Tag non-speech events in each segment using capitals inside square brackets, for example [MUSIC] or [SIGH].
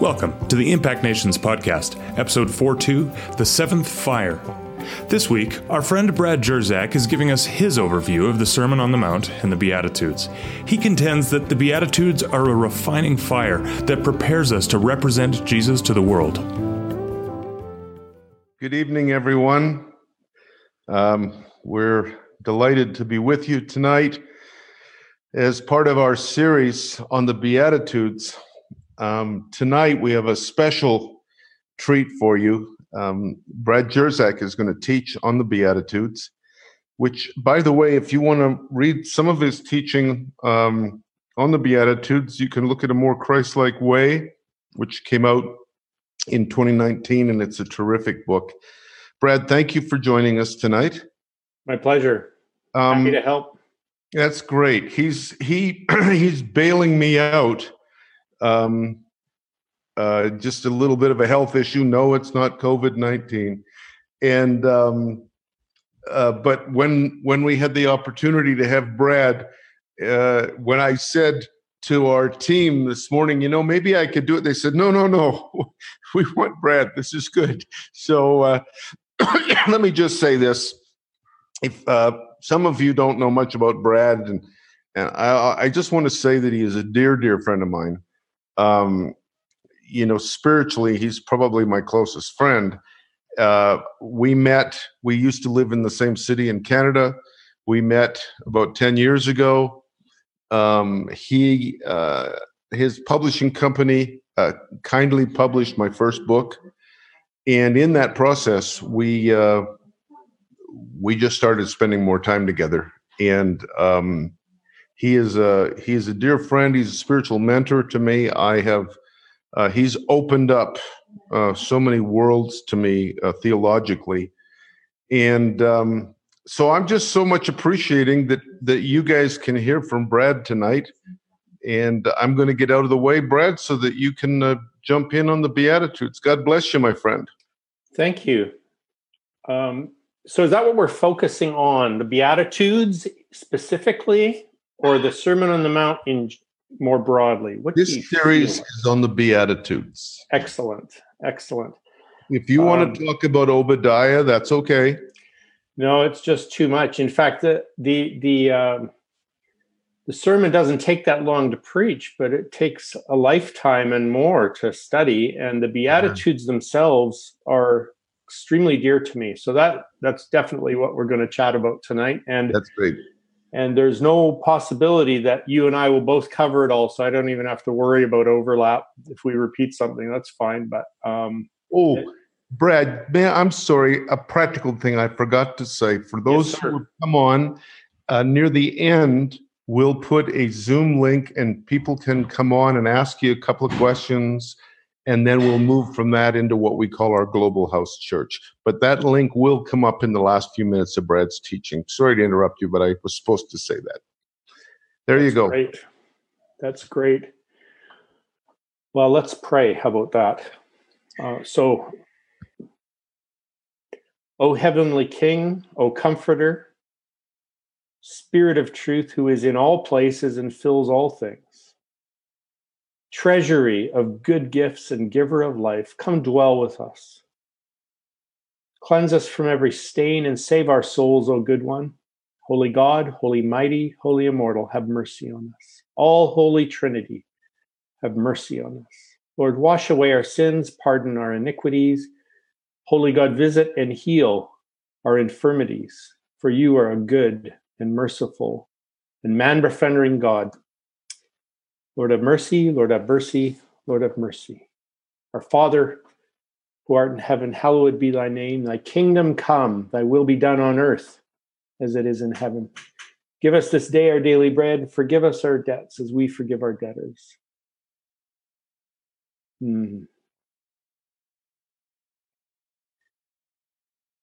Welcome to the Impact Nations podcast, episode 42 The Seventh Fire. This week, our friend Brad Jersak is giving us his overview of the Sermon on the Mount and the Beatitudes. He contends that the Beatitudes are a refining fire that prepares us to represent Jesus to the world. Good evening, everyone. Um, we're delighted to be with you tonight as part of our series on the Beatitudes. Um, tonight, we have a special treat for you um, Brad Jersak is going to teach on the Beatitudes, which, by the way, if you want to read some of his teaching um, on the Beatitudes, you can look at a more Christ like way, which came out in 2019, and it's a terrific book. Brad, thank you for joining us tonight. My pleasure. Um, Happy to help. That's great. He's he [CLEARS THROAT] he's bailing me out um, uh, just a little bit of a health issue. No, it's not COVID nineteen, and um, uh, but when when we had the opportunity to have Brad, uh, when I said to our team this morning, you know, maybe I could do it. They said, no, no, no, [LAUGHS] we want Brad. This is good. So uh, [COUGHS] let me just say this: if uh, some of you don't know much about Brad, and, and I, I just want to say that he is a dear, dear friend of mine. Um, you know, spiritually, he's probably my closest friend. Uh, we met, we used to live in the same city in Canada. We met about 10 years ago. Um, he, uh, his publishing company uh, kindly published my first book. And in that process, we, uh, we just started spending more time together. And um, he is a he is a dear friend. He's a spiritual mentor to me. I have uh, he's opened up uh, so many worlds to me uh, theologically, and um, so I'm just so much appreciating that that you guys can hear from Brad tonight. And I'm going to get out of the way, Brad, so that you can uh, jump in on the Beatitudes. God bless you, my friend. Thank you. Um, so, is that what we're focusing on? The Beatitudes specifically, or the Sermon on the Mount in more broadly? What this series is on the Beatitudes. Excellent, excellent. If you want um, to talk about Obadiah, that's okay. No, it's just too much. In fact, the the the um, the sermon doesn't take that long to preach, but it takes a lifetime and more to study. And the Beatitudes yeah. themselves are extremely dear to me. So that that's definitely what we're going to chat about tonight. And that's great and there's no possibility that you and I will both cover it all, so I don't even have to worry about overlap. If we repeat something, that's fine. But um, oh, it, Brad, man, I'm sorry. A practical thing I forgot to say for those yes, who come on uh, near the end. We'll put a Zoom link, and people can come on and ask you a couple of questions and then we'll move from that into what we call our global house church. But that link will come up in the last few minutes of Brad's teaching. Sorry to interrupt you, but I was supposed to say that. There That's you go. Great. That's great. Well, let's pray. How about that? Uh, so, O heavenly King, O Comforter, Spirit of truth, who is in all places and fills all things treasury of good gifts and giver of life, come dwell with us. Cleanse us from every stain and save our souls, O good one. Holy God, holy mighty, holy immortal, have mercy on us. All holy Trinity, have mercy on us. Lord, wash away our sins, pardon our iniquities. Holy God, visit and heal our infirmities, for you are a good and merciful and man befriending God Lord of mercy, Lord of mercy, Lord have mercy. Our Father, who art in heaven, hallowed be thy name. Thy kingdom come, thy will be done on earth as it is in heaven. Give us this day our daily bread. Forgive us our debts as we forgive our debtors. Hmm.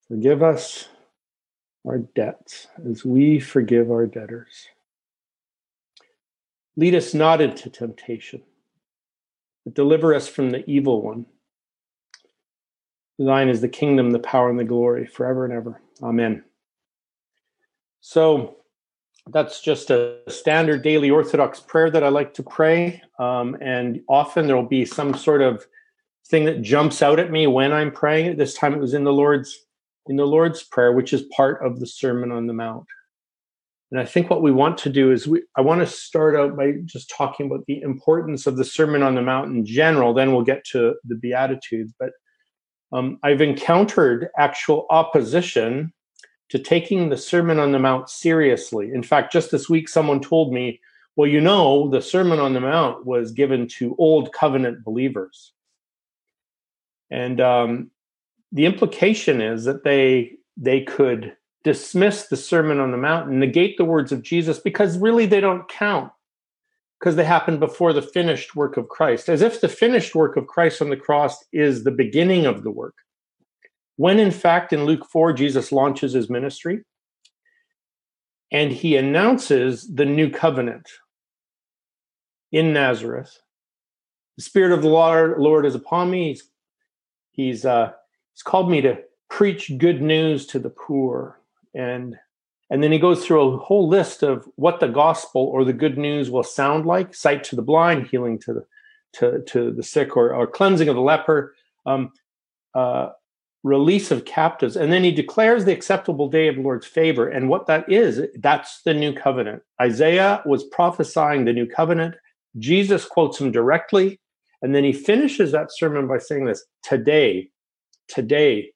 Forgive us our debts as we forgive our debtors. Lead us not into temptation, but deliver us from the evil one. Thine is the kingdom, the power, and the glory forever and ever. Amen. So, that's just a standard daily Orthodox prayer that I like to pray. Um, and often there will be some sort of thing that jumps out at me when I'm praying. This time it was in the Lord's in the Lord's Prayer, which is part of the Sermon on the Mount. And I think what we want to do is we I want to start out by just talking about the importance of the Sermon on the Mount in general. Then we'll get to the Beatitudes. But um, I've encountered actual opposition to taking the Sermon on the Mount seriously. In fact, just this week, someone told me, well, you know, the Sermon on the Mount was given to old covenant believers. And um, the implication is that they they could dismiss the Sermon on the Mount and negate the words of Jesus because really they don't count because they happen before the finished work of Christ, as if the finished work of Christ on the cross is the beginning of the work. When in fact, in Luke 4, Jesus launches his ministry and he announces the new covenant in Nazareth. The Spirit of the Lord, Lord is upon me. He's, he's, uh, he's called me to preach good news to the poor. And, and then he goes through a whole list of what the gospel or the good news will sound like sight to the blind, healing to the, to, to the sick, or, or cleansing of the leper. Um, uh, release of captives. And then he declares the acceptable day of the Lord's favor. And what that is, that's the new covenant. Isaiah was prophesying the new covenant. Jesus quotes him directly. And then he finishes that sermon by saying this today, today,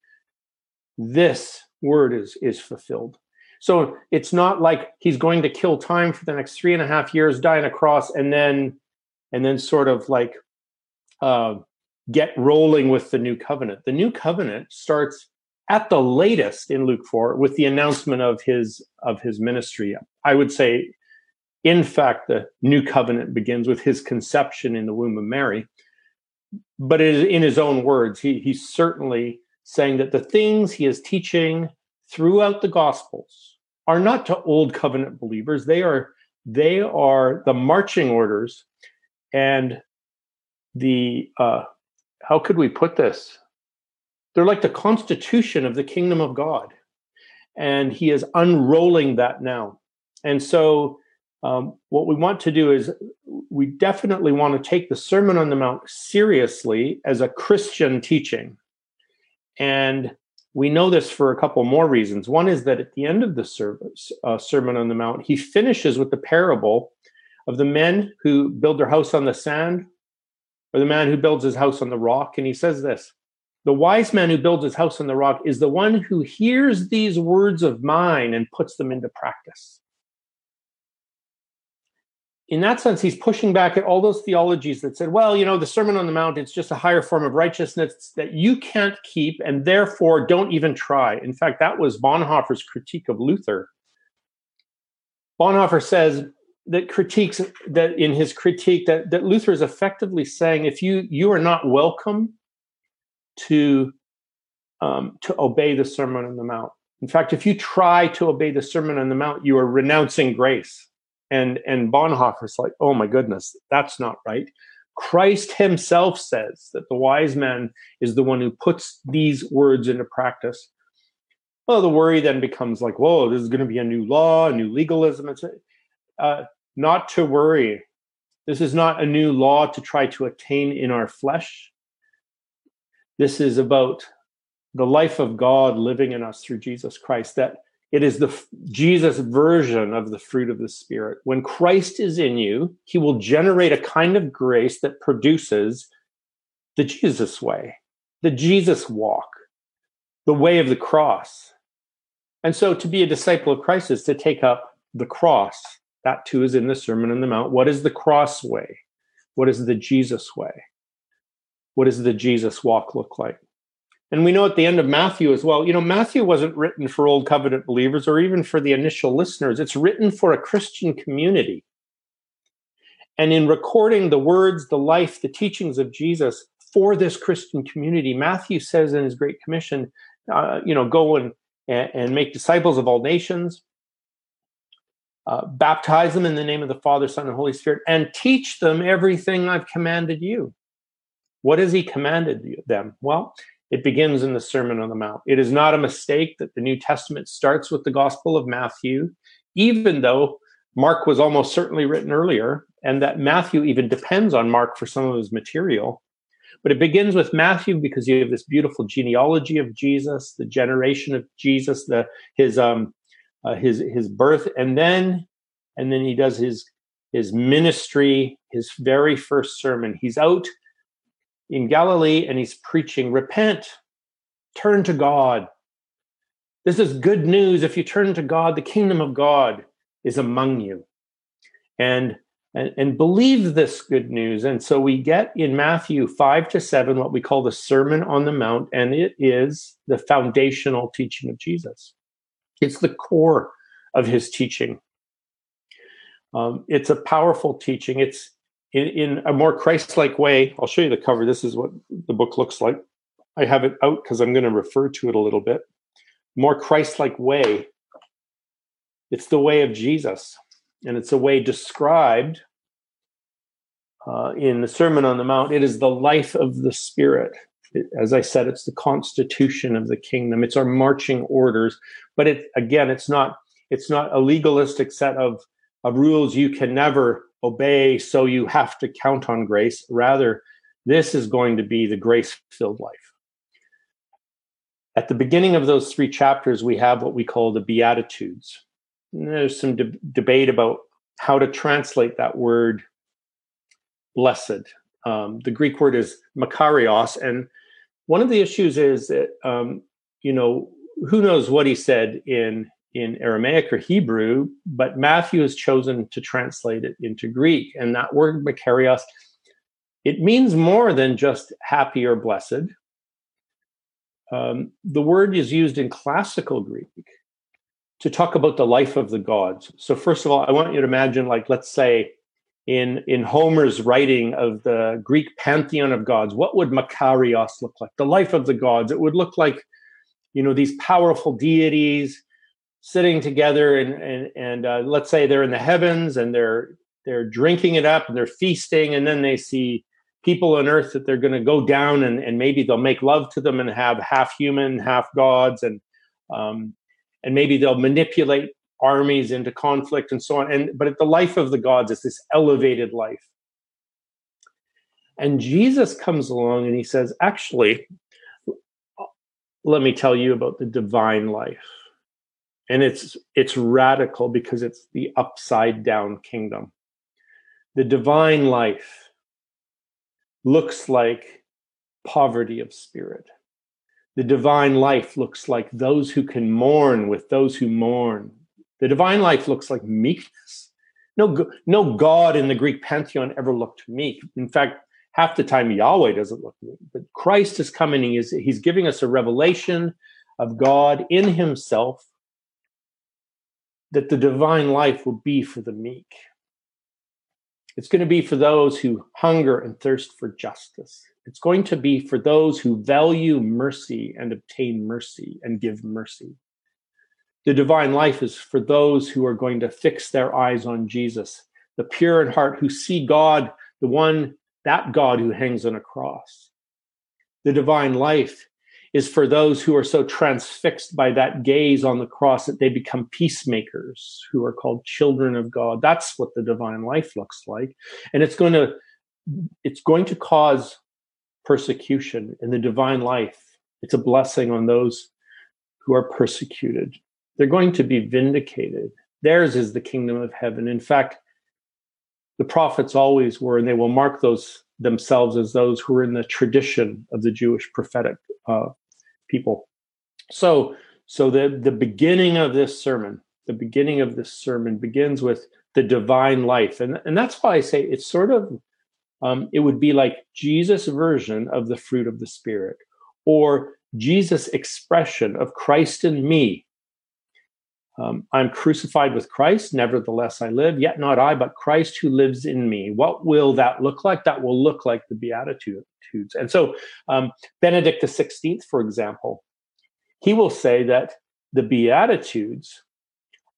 this word is, is fulfilled. So it's not like he's going to kill time for the next three and a half years, die on a cross, and then and then sort of like uh, get rolling with the new covenant. The new covenant starts at the latest in Luke 4 with the announcement of his of his ministry. I would say in fact the new covenant begins with his conception in the womb of Mary. But in his own words, he, he's certainly saying that the things he is teaching throughout the gospels are not to old covenant believers. They are they are the marching orders and the uh, how could we put this? They're like the constitution of the kingdom of God. And he is unrolling that now. And so, um, what we want to do is we definitely want to take the Sermon on the Mount seriously as a Christian teaching. And we know this for a couple more reasons. One is that at the end of the service, uh, Sermon on the Mount, he finishes with the parable of the men who build their house on the sand or the man who builds his house on the rock. And he says this The wise man who builds his house on the rock is the one who hears these words of mine and puts them into practice. In that sense, he's pushing back at all those theologies that said, well, you know, the Sermon on the Mount, it's just a higher form of righteousness that you can't keep and therefore don't even try. In fact, that was Bonhoeffer's critique of Luther. Bonhoeffer says that critiques that in his critique that, that Luther is effectively saying if you you are not welcome to um, to obey the Sermon on the Mount. In fact, if you try to obey the Sermon on the Mount, you are renouncing grace. And and Bonhoeffer's like, oh my goodness, that's not right. Christ himself says that the wise man is the one who puts these words into practice. Well, the worry then becomes like, whoa, this is going to be a new law, a new legalism. It's, uh, not to worry. This is not a new law to try to attain in our flesh. This is about the life of God living in us through Jesus Christ, that it is the Jesus version of the fruit of the Spirit. When Christ is in you, he will generate a kind of grace that produces the Jesus way, the Jesus walk, the way of the cross. And so to be a disciple of Christ is to take up the cross that too is in the Sermon on the Mount. What is the cross way? What is the Jesus way? What does the Jesus walk look like? And we know at the end of Matthew as well, you know, Matthew wasn't written for Old Covenant believers or even for the initial listeners. It's written for a Christian community. And in recording the words, the life, the teachings of Jesus for this Christian community, Matthew says in his Great Commission, uh, you know, go and, and make disciples of all nations, uh, baptize them in the name of the Father, Son, and Holy Spirit, and teach them everything I've commanded you. What has He commanded them? Well, it begins in the Sermon on the Mount. It is not a mistake that the New Testament starts with the Gospel of Matthew, even though Mark was almost certainly written earlier, and that Matthew even depends on Mark for some of his material. But it begins with Matthew because you have this beautiful genealogy of Jesus, the generation of Jesus, the his um uh, his his birth, and then and then he does his his ministry, his very first sermon. He's out in Galilee and he's preaching, repent, turn to God. This is good news. If you turn to God, the kingdom of God is among you. And and, and believe this good news. And so we get in Matthew 5 to 7 what we call the Sermon on the Mount, and it is the foundational teaching of Jesus. It's the core of his teaching. Um, it's a powerful teaching. It's in, in a more Christ like way. I'll show you the cover. This is what the book looks like. I have it out because I'm going to refer to it a little bit. More Christ like way. It's the way of Jesus, and it's a way described uh, in the Sermon on the Mount. It is the life of the Spirit. It, as I said, it's the constitution of the kingdom. It's our marching orders. But it again, it's not it's not a legalistic set of of rules you can never obey, so you have to count on grace. Rather, this is going to be the grace filled life. At the beginning of those three chapters, we have what we call the Beatitudes. And there's some de- debate about how to translate that word blessed. Um, the Greek word is makarios. And one of the issues is that, um, you know, who knows what he said in in Aramaic or Hebrew, but Matthew has chosen to translate it into Greek. And that word makarios, it means more than just happy or blessed. Um, the word is used in classical Greek to talk about the life of the gods. So, first of all, I want you to imagine, like, let's say, in in Homer's writing of the Greek pantheon of gods, what would Makarios look like? The life of the gods. It would look like, you know, these powerful deities sitting together and and and uh, let's say they're in the heavens and they're they're drinking it up and they're feasting, and then they see people on earth that they're going to go down and, and maybe they'll make love to them and have half human, half gods, and um, and maybe they'll manipulate armies into conflict and so on. And but the life of the gods is this elevated life. And Jesus comes along and he says, actually, let me tell you about the divine life. And it's it's radical because it's the upside down kingdom. The divine life looks like poverty of spirit. The divine life looks like those who can mourn with those who mourn, the divine life looks like meekness. No, no God in the Greek pantheon ever looked meek. In fact, half the time Yahweh doesn't look meek. But Christ is coming. Is, he's giving us a revelation of God in Himself that the divine life will be for the meek. It's going to be for those who hunger and thirst for justice. It's going to be for those who value mercy and obtain mercy and give mercy. The divine life is for those who are going to fix their eyes on Jesus, the pure in heart who see God, the one, that God who hangs on a cross. The divine life is for those who are so transfixed by that gaze on the cross that they become peacemakers who are called children of God. That's what the divine life looks like. And it's going to it's going to cause persecution in the divine life. It's a blessing on those who are persecuted they're going to be vindicated. Theirs is the kingdom of heaven. In fact, the prophets always were, and they will mark those themselves as those who are in the tradition of the Jewish prophetic uh, people. So, so the the beginning of this sermon, the beginning of this sermon begins with the divine life, and and that's why I say it's sort of, um, it would be like Jesus' version of the fruit of the spirit, or Jesus' expression of Christ in me um, I'm crucified with Christ, nevertheless I live, yet not I, but Christ who lives in me. What will that look like? That will look like the Beatitudes. And so, um, Benedict XVI, for example, he will say that the Beatitudes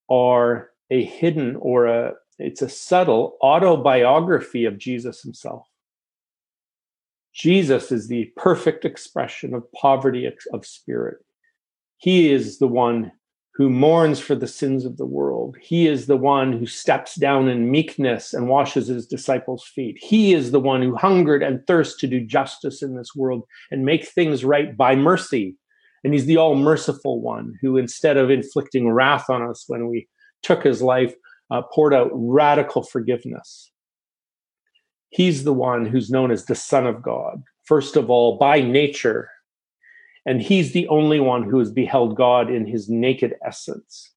are a hidden or a it's a subtle autobiography of Jesus himself. Jesus is the perfect expression of poverty of spirit. He is the one who mourns for the sins of the world. He is the one who steps down in meekness and washes his disciples' feet. He is the one who hungered and thirsts to do justice in this world and make things right by mercy. And he's the all merciful one who, instead of inflicting wrath on us when we took his life, uh, poured out radical forgiveness. He's the one who's known as the Son of God, first of all, by nature, and he's the only one who has beheld God in his naked essence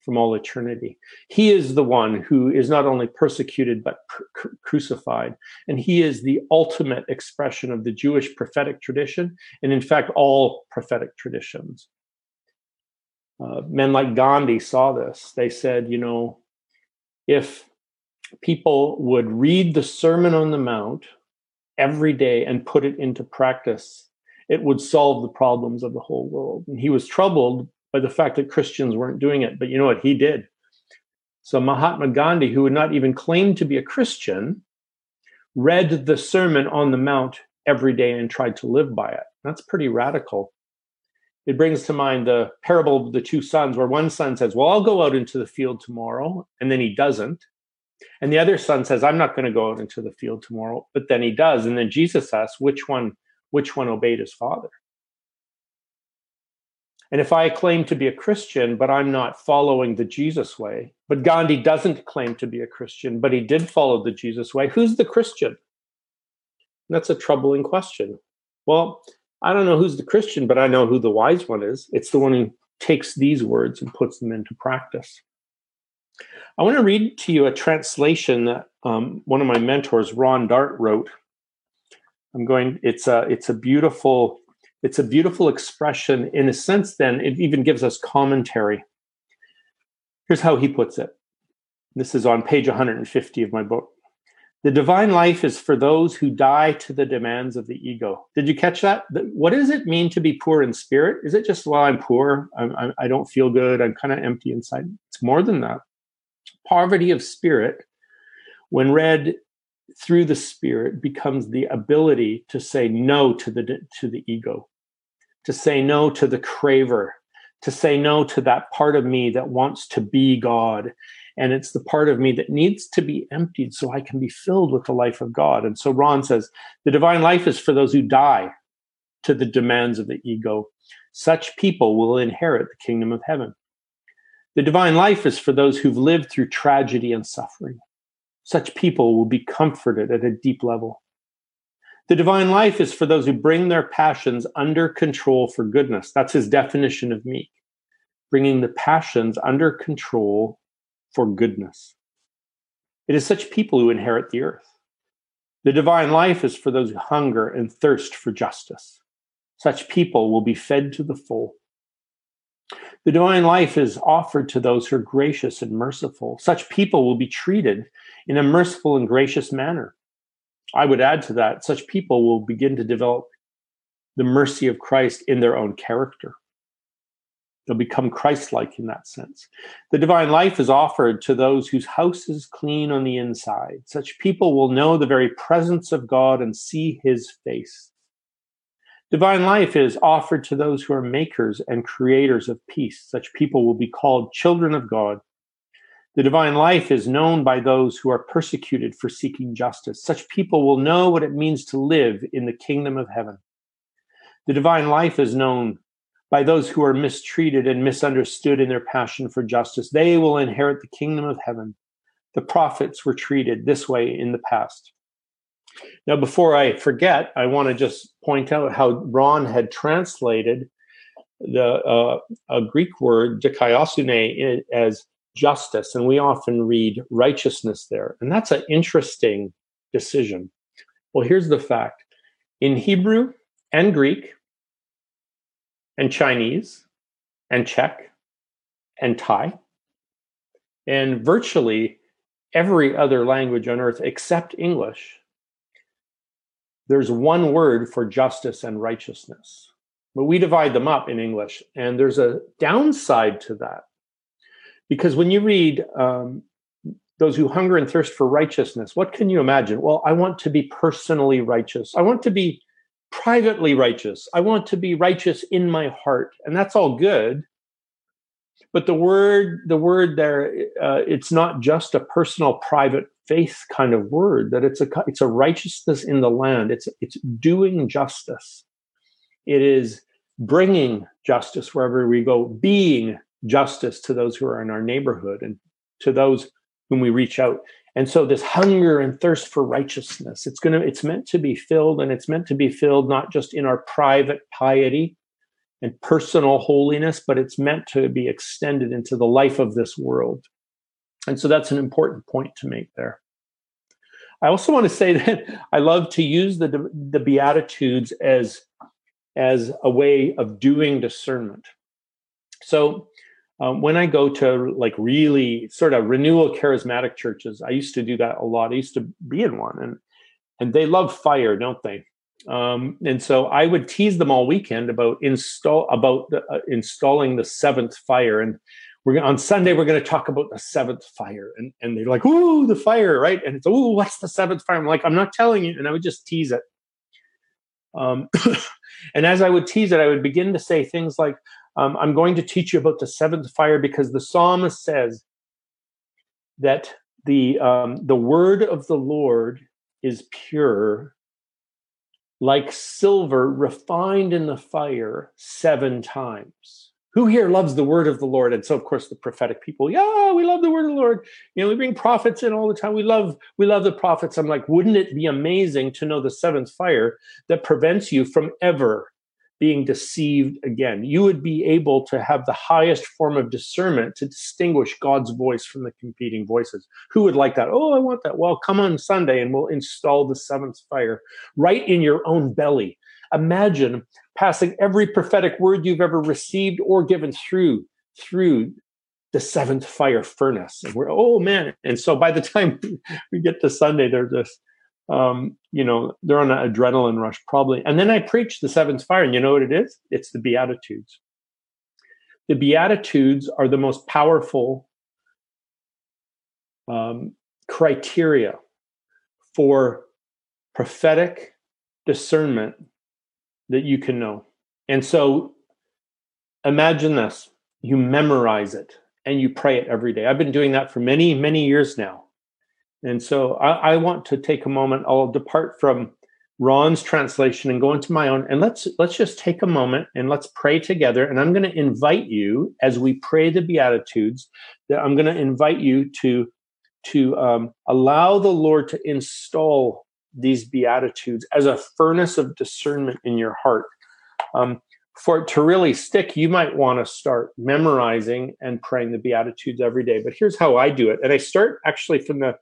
from all eternity. He is the one who is not only persecuted, but cr- crucified. And he is the ultimate expression of the Jewish prophetic tradition, and in fact, all prophetic traditions. Uh, men like Gandhi saw this. They said, you know, if people would read the Sermon on the Mount every day and put it into practice, it would solve the problems of the whole world. And he was troubled by the fact that Christians weren't doing it. But you know what? He did. So Mahatma Gandhi, who would not even claim to be a Christian, read the Sermon on the Mount every day and tried to live by it. That's pretty radical. It brings to mind the parable of the two sons, where one son says, Well, I'll go out into the field tomorrow, and then he doesn't. And the other son says, I'm not going to go out into the field tomorrow, but then he does. And then Jesus asks, Which one which one obeyed his father. And if I claim to be a Christian, but I'm not following the Jesus way, but Gandhi doesn't claim to be a Christian, but he did follow the Jesus way, who's the Christian? And that's a troubling question. Well, I don't know who's the Christian, but I know who the wise one is. It's the one who takes these words and puts them into practice. I want to read to you a translation that um, one of my mentors, Ron Dart, wrote I'm going. It's a it's a beautiful it's a beautiful expression in a sense. Then it even gives us commentary. Here's how he puts it. This is on page 150 of my book. The divine life is for those who die to the demands of the ego. Did you catch that? What does it mean to be poor in spirit? Is it just, well, I'm poor, I'm, I don't feel good, I'm kind of empty inside? It's more than that. Poverty of spirit, when read through the spirit becomes the ability to say no to the to the ego to say no to the craver to say no to that part of me that wants to be god. And it's the part of me that needs to be emptied so i can be filled with the life of god. And so ron says the divine life is for those who die to the demands of the ego. Such people will inherit the kingdom of heaven. The divine life is for those who've lived through tragedy and suffering such people will be comforted at a deep level. The divine life is for those who bring their passions under control for goodness. That's his definition of meek, bringing the passions under control for goodness. It is such people who inherit the earth. The divine life is for those who hunger and thirst for justice. Such people will be fed to the full. The divine life is offered to those who are gracious and merciful. Such people will be treated in a merciful and gracious manner. I would add to that, such people will begin to develop the mercy of Christ in their own character. They'll become Christ like in that sense. The divine life is offered to those whose house is clean on the inside. Such people will know the very presence of God and see his face. Divine life is offered to those who are makers and creators of peace. Such people will be called children of God. The divine life is known by those who are persecuted for seeking justice. Such people will know what it means to live in the kingdom of heaven. The divine life is known by those who are mistreated and misunderstood in their passion for justice. They will inherit the kingdom of heaven. The prophets were treated this way in the past. Now, before I forget, I want to just point out how Ron had translated the uh, a Greek word dikaiosune as justice, and we often read righteousness there, and that's an interesting decision. Well, here's the fact: in Hebrew and Greek, and Chinese, and Czech, and Thai, and virtually every other language on earth except English there's one word for justice and righteousness. But we divide them up in English. And there's a downside to that. Because when you read um, those who hunger and thirst for righteousness, what can you imagine? Well, I want to be personally righteous. I want to be privately righteous. I want to be righteous in my heart. And that's all good. But the word the word there uh, it's not just a personal private faith kind of word that it's a it's a righteousness in the land. It's it's doing justice. It is bringing justice wherever we go being justice to those who are in our neighborhood and to those whom we reach out. And so this hunger and thirst for righteousness it's going to it's meant to be filled and it's meant to be filled not just in our private piety and personal holiness, but it's meant to be extended into the life of this world. And so that's an important point to make there. I also want to say [LAUGHS] that I love to use the, the Beatitudes as, as a way of doing discernment. So um, when I go to like really sort of renewal charismatic churches, I used to do that a lot. I used to be in one and and they love fire, don't they? Um, and so I would tease them all weekend about install about the, uh, installing the seventh fire. And we're on Sunday we're going to talk about the seventh fire. And and they're like, "Ooh, the fire!" Right? And it's, "Ooh, what's the seventh fire?" I'm like, "I'm not telling you." And I would just tease it. Um, [COUGHS] and as I would tease it, I would begin to say things like, um, "I'm going to teach you about the seventh fire because the psalmist says that the um, the word of the Lord is pure." Like silver refined in the fire seven times. Who here loves the word of the Lord? And so, of course, the prophetic people, yeah, we love the word of the Lord. You know, we bring prophets in all the time. We love, we love the prophets. I'm like, wouldn't it be amazing to know the seventh fire that prevents you from ever being deceived again. You would be able to have the highest form of discernment to distinguish God's voice from the competing voices. Who would like that? Oh, I want that. Well, come on Sunday and we'll install the seventh fire right in your own belly. Imagine passing every prophetic word you've ever received or given through through the seventh fire furnace. And we're, oh man. And so by the time [LAUGHS] we get to Sunday, they're just um, you know, they're on an adrenaline rush probably. And then I preach the seventh fire, and you know what it is? It's the Beatitudes. The Beatitudes are the most powerful um, criteria for prophetic discernment that you can know. And so imagine this you memorize it and you pray it every day. I've been doing that for many, many years now. And so I, I, want to take a moment. I'll depart from Ron's translation and go into my own. And let's let's just take a moment and let's pray together. And I'm going to invite you as we pray the Beatitudes. That I'm going to invite you to to um, allow the Lord to install these Beatitudes as a furnace of discernment in your heart. Um, for it to really stick, you might want to start memorizing and praying the Beatitudes every day. But here's how I do it. And I start actually from the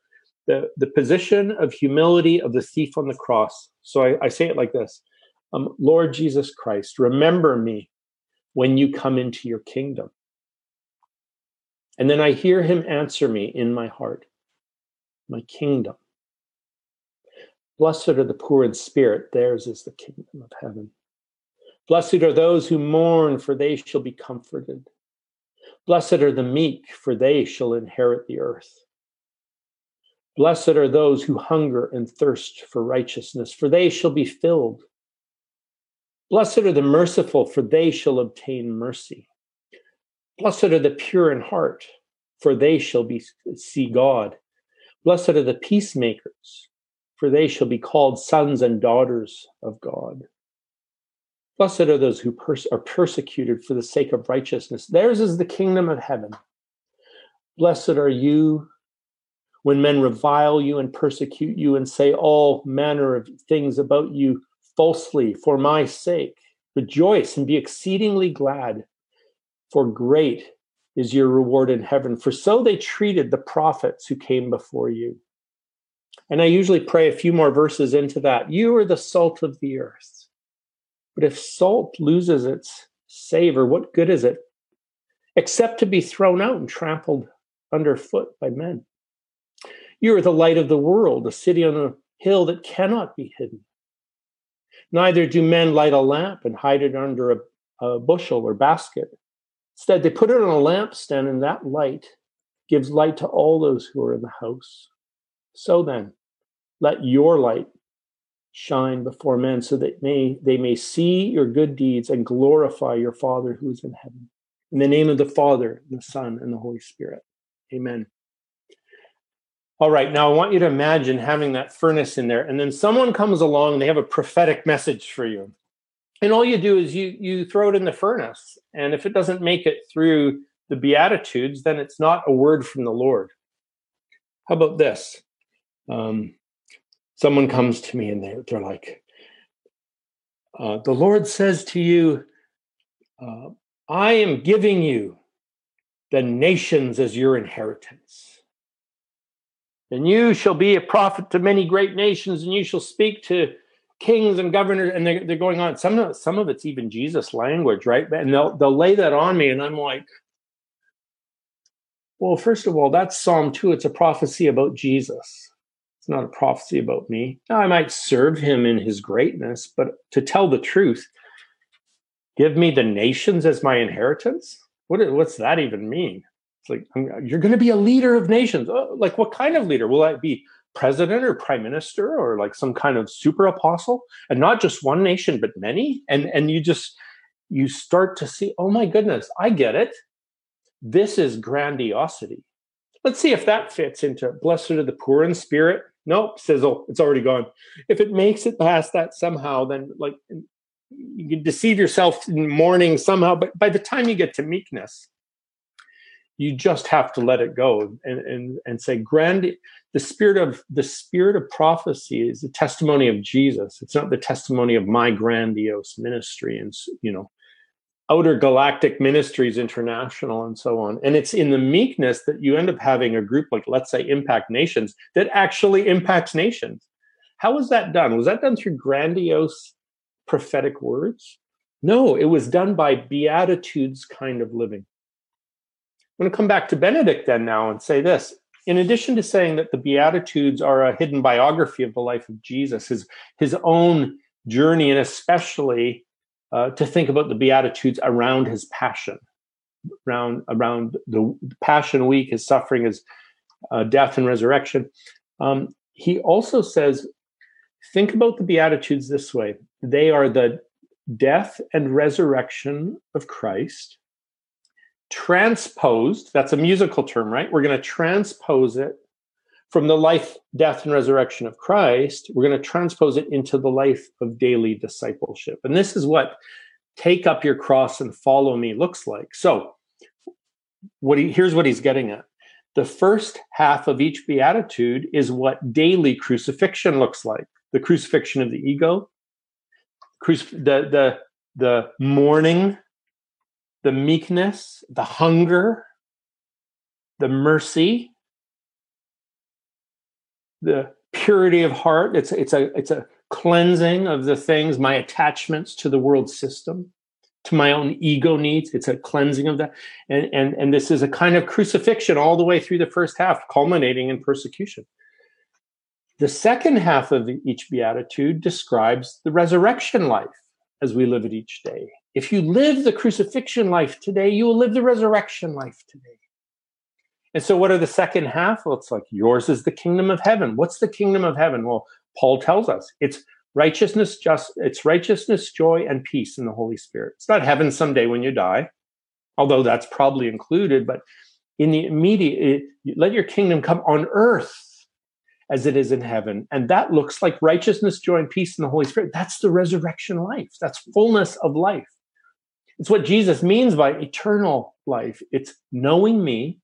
the, the position of humility of the thief on the cross. So I, I say it like this um, Lord Jesus Christ, remember me when you come into your kingdom. And then I hear him answer me in my heart, my kingdom. Blessed are the poor in spirit, theirs is the kingdom of heaven. Blessed are those who mourn, for they shall be comforted. Blessed are the meek, for they shall inherit the earth. Blessed are those who hunger and thirst for righteousness, for they shall be filled. Blessed are the merciful, for they shall obtain mercy. Blessed are the pure in heart, for they shall be, see God. Blessed are the peacemakers, for they shall be called sons and daughters of God. Blessed are those who pers- are persecuted for the sake of righteousness. Theirs is the kingdom of heaven. Blessed are you when men revile you and persecute you and say all manner of things about you falsely for my sake. Rejoice and be exceedingly glad, for great is your reward in heaven. For so they treated the prophets who came before you. And I usually pray a few more verses into that. You are the salt of the earth. But if salt loses its savor, what good is it? Except to be thrown out and trampled underfoot by men. You are the light of the world, a city on a hill that cannot be hidden. Neither do men light a lamp and hide it under a, a bushel or basket. Instead, they put it on a lampstand, and that light gives light to all those who are in the house. So then, let your light shine before men so that may, they may see your good deeds and glorify your Father who is in heaven. In the name of the Father, and the Son, and the Holy Spirit. Amen. All right, now I want you to imagine having that furnace in there, and then someone comes along and they have a prophetic message for you. And all you do is you you throw it in the furnace. And if it doesn't make it through the Beatitudes, then it's not a word from the Lord. How about this? Um, someone comes to me and they're, they're like, uh, The Lord says to you, uh, I am giving you the nations as your inheritance. And you shall be a prophet to many great nations, and you shall speak to kings and governors. And they're, they're going on. Some of, some of it's even Jesus language, right? And they'll, they'll lay that on me, and I'm like, well, first of all, that's Psalm 2. It's a prophecy about Jesus. It's not a prophecy about me. Now, I might serve him in his greatness, but to tell the truth, give me the nations as my inheritance? What, what's that even mean? It's like you're going to be a leader of nations. Oh, like what kind of leader? Will I be president or prime minister or like some kind of super apostle? And not just one nation, but many. And and you just you start to see, oh my goodness, I get it. This is grandiosity. Let's see if that fits into blessed are the poor in spirit. Nope, sizzle. It's already gone. If it makes it past that somehow, then like you can deceive yourself in mourning somehow. But by the time you get to meekness, you just have to let it go and and and say grand the spirit of the spirit of prophecy is the testimony of jesus. It's not the testimony of my grandiose ministry and you know outer galactic ministries international and so on. And it's in the meekness that you end up having a group like let's say impact nations that actually impacts nations. How was that done? Was that done through grandiose prophetic words? No it was done by beatitudes kind of living I'm going to come back to Benedict then now and say this. In addition to saying that the Beatitudes are a hidden biography of the life of Jesus, his, his own journey, and especially uh, to think about the Beatitudes around his passion, around, around the Passion Week, his suffering, his uh, death and resurrection. Um, he also says, think about the Beatitudes this way they are the death and resurrection of Christ transposed, that's a musical term, right? We're going to transpose it from the life, death, and resurrection of Christ. We're going to transpose it into the life of daily discipleship. And this is what take up your cross and follow me looks like. So, what he, here's what he's getting at. The first half of each beatitude is what daily crucifixion looks like. The crucifixion of the ego, crucif- the the the mourning the meekness, the hunger, the mercy, the purity of heart. It's, it's, a, it's a cleansing of the things, my attachments to the world system, to my own ego needs. It's a cleansing of that. And, and, and this is a kind of crucifixion all the way through the first half, culminating in persecution. The second half of each beatitude describes the resurrection life as we live it each day. If you live the crucifixion life today, you will live the resurrection life today. And so, what are the second half? Well, it's like yours is the kingdom of heaven. What's the kingdom of heaven? Well, Paul tells us it's righteousness, just it's righteousness, joy, and peace in the Holy Spirit. It's not heaven someday when you die, although that's probably included. But in the immediate, it, let your kingdom come on earth as it is in heaven. And that looks like righteousness, joy, and peace in the Holy Spirit. That's the resurrection life. That's fullness of life. It's what Jesus means by eternal life. It's knowing me,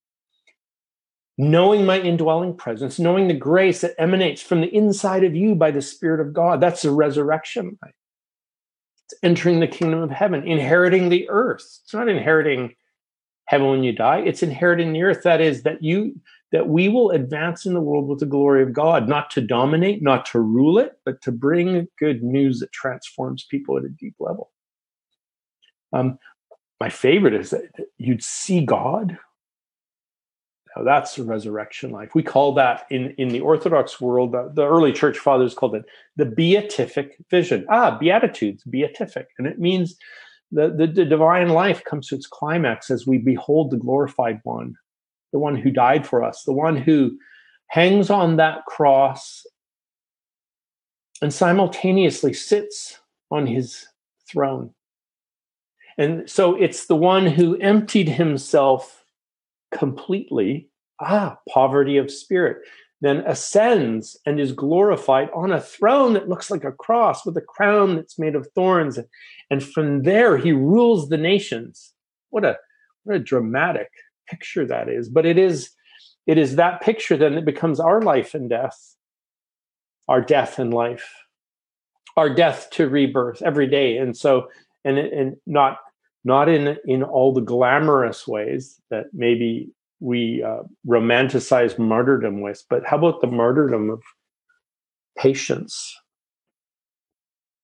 knowing my indwelling presence, knowing the grace that emanates from the inside of you by the Spirit of God. That's the resurrection life. It's entering the kingdom of heaven, inheriting the earth. It's not inheriting heaven when you die, it's inheriting the earth. That is, that you that we will advance in the world with the glory of God, not to dominate, not to rule it, but to bring good news that transforms people at a deep level. Um, my favorite is that you'd see God. Now that's resurrection life. We call that in, in the Orthodox world, the, the early church fathers called it the beatific vision. Ah, beatitudes, beatific. And it means the, the, the divine life comes to its climax as we behold the glorified one, the one who died for us, the one who hangs on that cross and simultaneously sits on his throne And so it's the one who emptied himself completely, ah, poverty of spirit, then ascends and is glorified on a throne that looks like a cross with a crown that's made of thorns. And from there, he rules the nations. What a, what a dramatic picture that is. But it is, it is that picture then that becomes our life and death, our death and life, our death to rebirth every day. And so, and, and not not in in all the glamorous ways that maybe we uh, romanticize martyrdom with, but how about the martyrdom of patience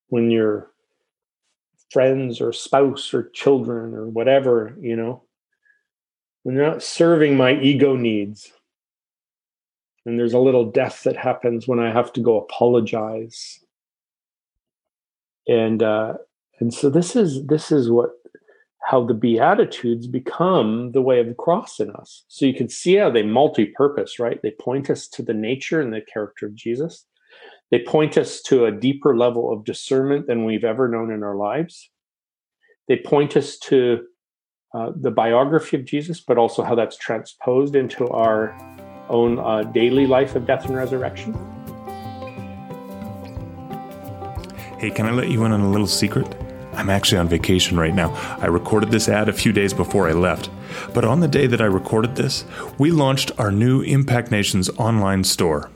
when your friends or spouse or children or whatever, you know, when they're not serving my ego needs. And there's a little death that happens when I have to go apologize. And uh, and so this is this is what how the Beatitudes become the way of the cross in us. So you can see how they multi purpose, right? They point us to the nature and the character of Jesus. They point us to a deeper level of discernment than we've ever known in our lives. They point us to uh, the biography of Jesus, but also how that's transposed into our own uh, daily life of death and resurrection. Hey, can I let you in on a little secret? I'm actually on vacation right now. I recorded this ad a few days before I left. But on the day that I recorded this, we launched our new Impact Nations online store.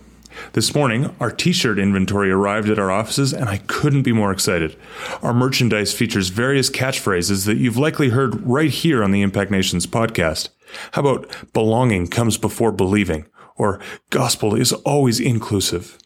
This morning, our t shirt inventory arrived at our offices, and I couldn't be more excited. Our merchandise features various catchphrases that you've likely heard right here on the Impact Nations podcast. How about belonging comes before believing? Or gospel is always inclusive?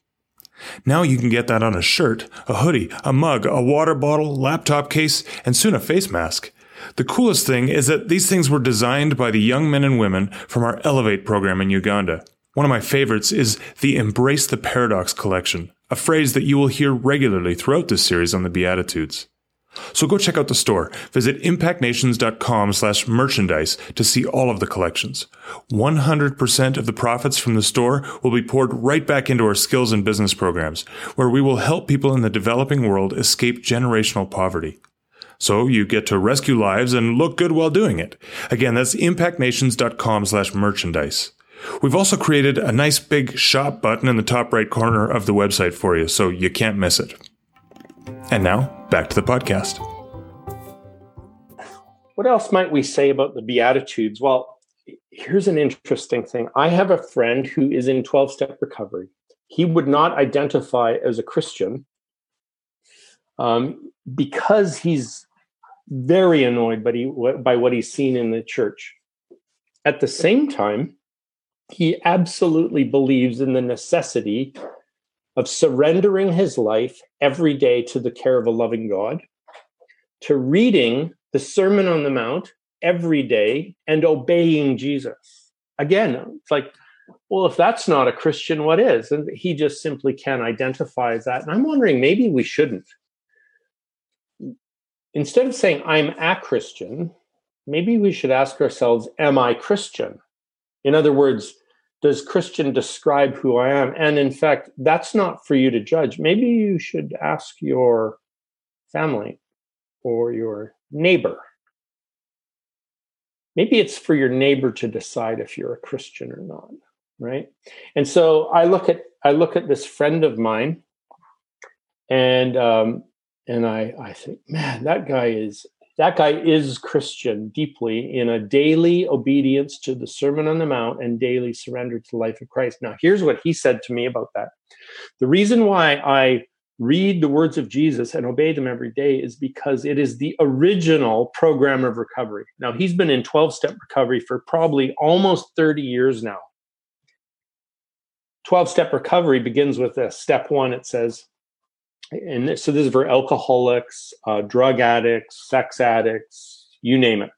Now you can get that on a shirt, a hoodie, a mug, a water bottle, laptop case, and soon a face mask. The coolest thing is that these things were designed by the young men and women from our Elevate program in Uganda. One of my favorites is the Embrace the Paradox collection, a phrase that you will hear regularly throughout this series on the Beatitudes. So go check out the store. Visit impactnations.com slash merchandise to see all of the collections. 100% of the profits from the store will be poured right back into our skills and business programs, where we will help people in the developing world escape generational poverty. So you get to rescue lives and look good while doing it. Again, that's impactnations.com slash merchandise. We've also created a nice big shop button in the top right corner of the website for you, so you can't miss it. And now, back to the podcast. What else might we say about the Beatitudes? Well, here's an interesting thing. I have a friend who is in 12 step recovery. He would not identify as a Christian um, because he's very annoyed by, he, by what he's seen in the church. At the same time, he absolutely believes in the necessity of surrendering his life every day to the care of a loving God, to reading the Sermon on the Mount every day and obeying Jesus. Again, it's like, well, if that's not a Christian, what is? And he just simply can't identify as that. And I'm wondering, maybe we shouldn't. Instead of saying, I'm a Christian, maybe we should ask ourselves, Am I Christian? In other words, does Christian describe who I am? And in fact, that's not for you to judge. Maybe you should ask your family or your neighbor. Maybe it's for your neighbor to decide if you're a Christian or not, right? And so I look at I look at this friend of mine, and um, and I I think, man, that guy is that guy is Christian deeply in a daily obedience to the Sermon on the Mount and daily surrender to the life of Christ. Now, here's what he said to me about that. The reason why I read the words of Jesus and obey them every day is because it is the original program of recovery. Now, he's been in 12 step recovery for probably almost 30 years now. 12 step recovery begins with this. Step one, it says, and so this is for alcoholics, uh, drug addicts, sex addicts, you name it.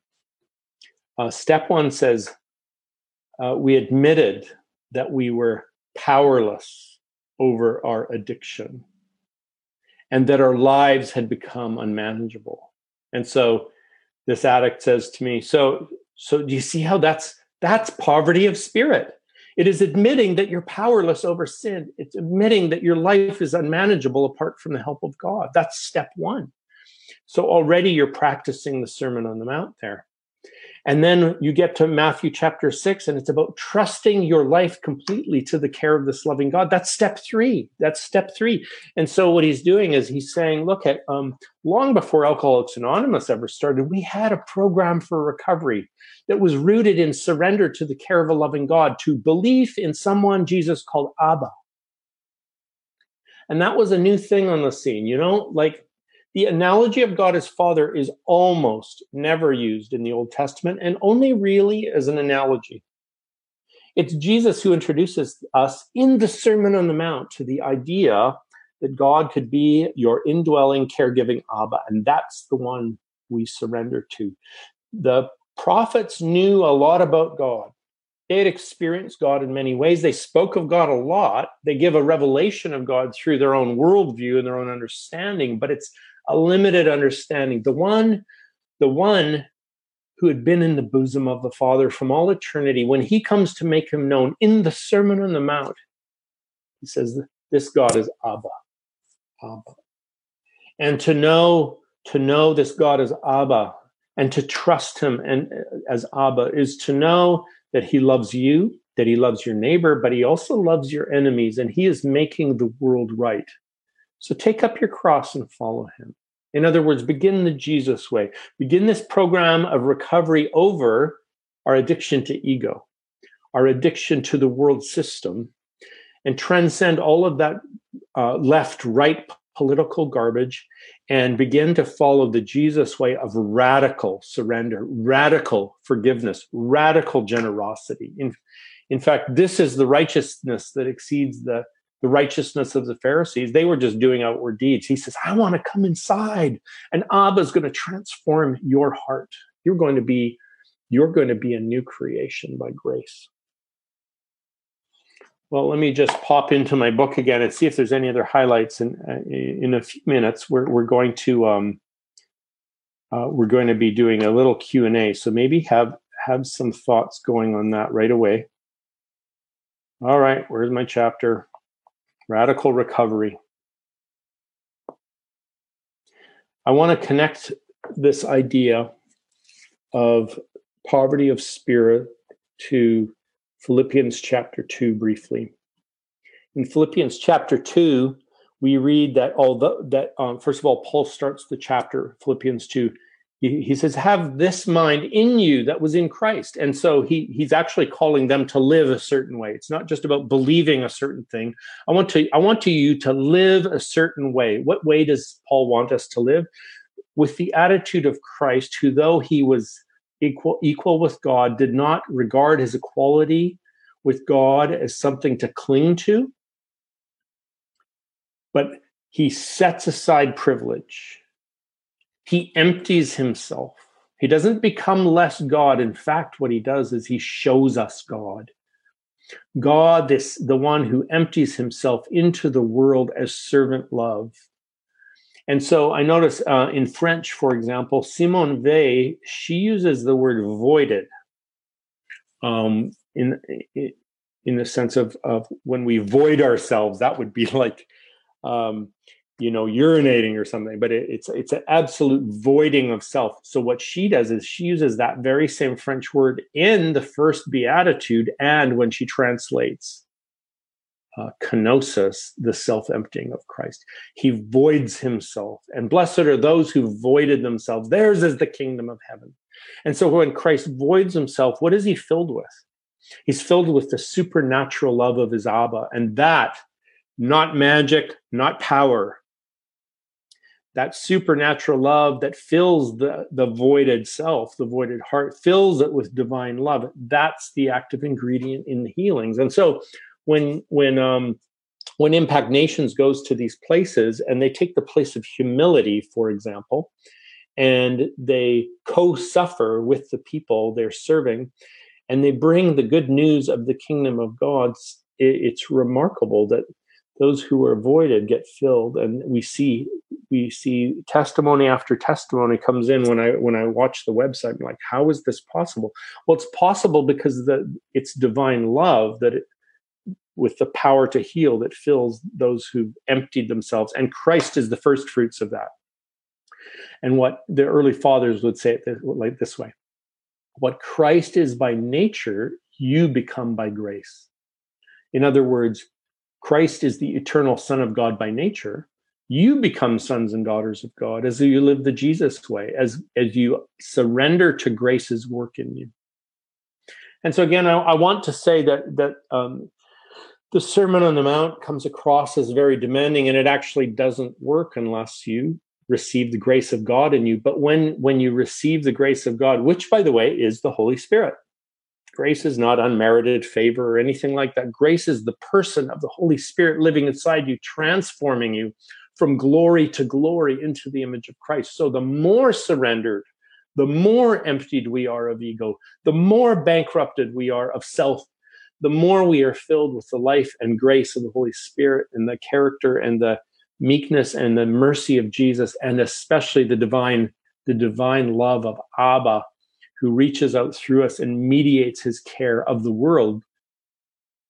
Uh, step one says uh, we admitted that we were powerless over our addiction and that our lives had become unmanageable. And so this addict says to me, "So, so do you see how that's that's poverty of spirit?" It is admitting that you're powerless over sin. It's admitting that your life is unmanageable apart from the help of God. That's step one. So already you're practicing the Sermon on the Mount there. And then you get to Matthew chapter six, and it's about trusting your life completely to the care of this loving God. That's step three. That's step three. And so what he's doing is he's saying, look at um, long before Alcoholics Anonymous ever started, we had a program for recovery that was rooted in surrender to the care of a loving God, to belief in someone Jesus called Abba. And that was a new thing on the scene, you know, like the analogy of God as Father is almost never used in the Old Testament and only really as an analogy. It's Jesus who introduces us in the Sermon on the Mount to the idea that God could be your indwelling, caregiving Abba, and that's the one we surrender to. The prophets knew a lot about God. They had experienced God in many ways. They spoke of God a lot. They give a revelation of God through their own worldview and their own understanding, but it's a limited understanding. The one, the one who had been in the bosom of the Father from all eternity, when he comes to make him known in the Sermon on the Mount, he says, This God is Abba. Abba. And to know, to know this God is Abba and to trust him and uh, as Abba is to know that he loves you, that he loves your neighbor, but he also loves your enemies, and he is making the world right. So take up your cross and follow him. In other words, begin the Jesus way. Begin this program of recovery over our addiction to ego, our addiction to the world system, and transcend all of that uh, left right political garbage and begin to follow the Jesus way of radical surrender, radical forgiveness, radical generosity. In, in fact, this is the righteousness that exceeds the the righteousness of the Pharisees. They were just doing outward deeds. He says, I want to come inside. And Abba is going to transform your heart. You're going to be, you're going to be a new creation by grace. Well, let me just pop into my book again and see if there's any other highlights. And in a few minutes, we're, we're going to um, uh, we're going to be doing a little Q and A. So maybe have have some thoughts going on that right away. All right, where's my chapter? Radical recovery. I want to connect this idea of poverty of spirit to Philippians chapter 2 briefly. In Philippians chapter 2, we read that although that um, first of all Paul starts the chapter Philippians 2 he, says have this mind in you that was in christ. And so he he's actually calling them to live a certain way. It's not just about believing a certain thing. I want to i want to you to live a certain way. What way does paul want us to live? With the attitude of christ who though he was equal equal with god did not regard his equality with god as something to cling to but he sets aside privilege he empties himself. He doesn't become less God. In fact, what he does is he shows us God. God, this the one who empties himself into the world as servant love. And so I notice uh, in French, for example, Simone Weil, she uses the word voided um, in, in the sense of, of when we void ourselves, that would be [LAUGHS] like um, you know urinating or something but it, it's it's an absolute voiding of self. So what she does is she uses that very same french word in the first beatitude and when she translates uh, kenosis the self-emptying of christ. He voids himself and blessed are those who voided themselves. Theirs is the kingdom of heaven. And so when christ voids himself what is he filled with? He's filled with the supernatural love of his abba and that not magic not power that supernatural love that fills the, the voided self, the voided heart, fills it with divine love. That's the active ingredient in the healings. And so when when um when Impact Nations goes to these places and they take the place of humility, for example, and they co-suffer with the people they're serving, and they bring the good news of the kingdom of God, it's remarkable that those who are voided get filled and we see we see testimony after testimony comes in when i when i watch the website I'm like how is this possible well it's possible because the it's divine love that it, with the power to heal that fills those who emptied themselves and christ is the first fruits of that And what the early fathers would say it like this way What Christ is by nature, you become by grace. In other words, Christ is the eternal Son of God by nature. You become sons and daughters of God as you live the Jesus way, as, as you surrender to grace's work in you. And so, again, I, I want to say that that um, the Sermon on the Mount comes across as very demanding, and it actually doesn't work unless you receive the grace of God in you. But when when you receive the grace of God, which, by the way, is the Holy Spirit, Grace is not unmerited favor or anything like that. Grace is the person of the Holy Spirit living inside you, transforming you from glory to glory into the image of Christ. So the more surrendered, the more emptied we are of ego, the more bankrupted we are of self, the more we are filled with the life and grace of the Holy Spirit and the character and the meekness and the mercy of Jesus, and especially the divine, the divine love of Abba who reaches out through us and mediates his care of the world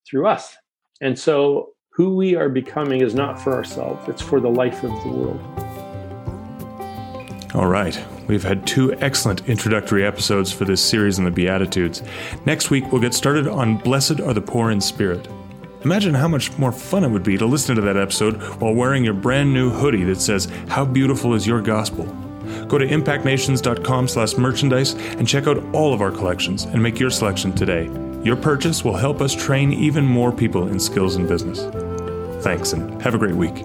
through us. And so, who we are becoming is not for ourselves, it's for the life of the world. All right. We've had two excellent introductory episodes for this series on the Beatitudes. Next week, we'll get started on Blessed are the Poor in Spirit. Imagine how much more fun it would be to listen to that episode while wearing your brand new hoodie that says, How Beautiful is Your Gospel? Go to impactnations.com slash merchandise and check out all of our collections and make your selection today. Your purchase will help us train even more people in skills and business. Thanks and have a great week.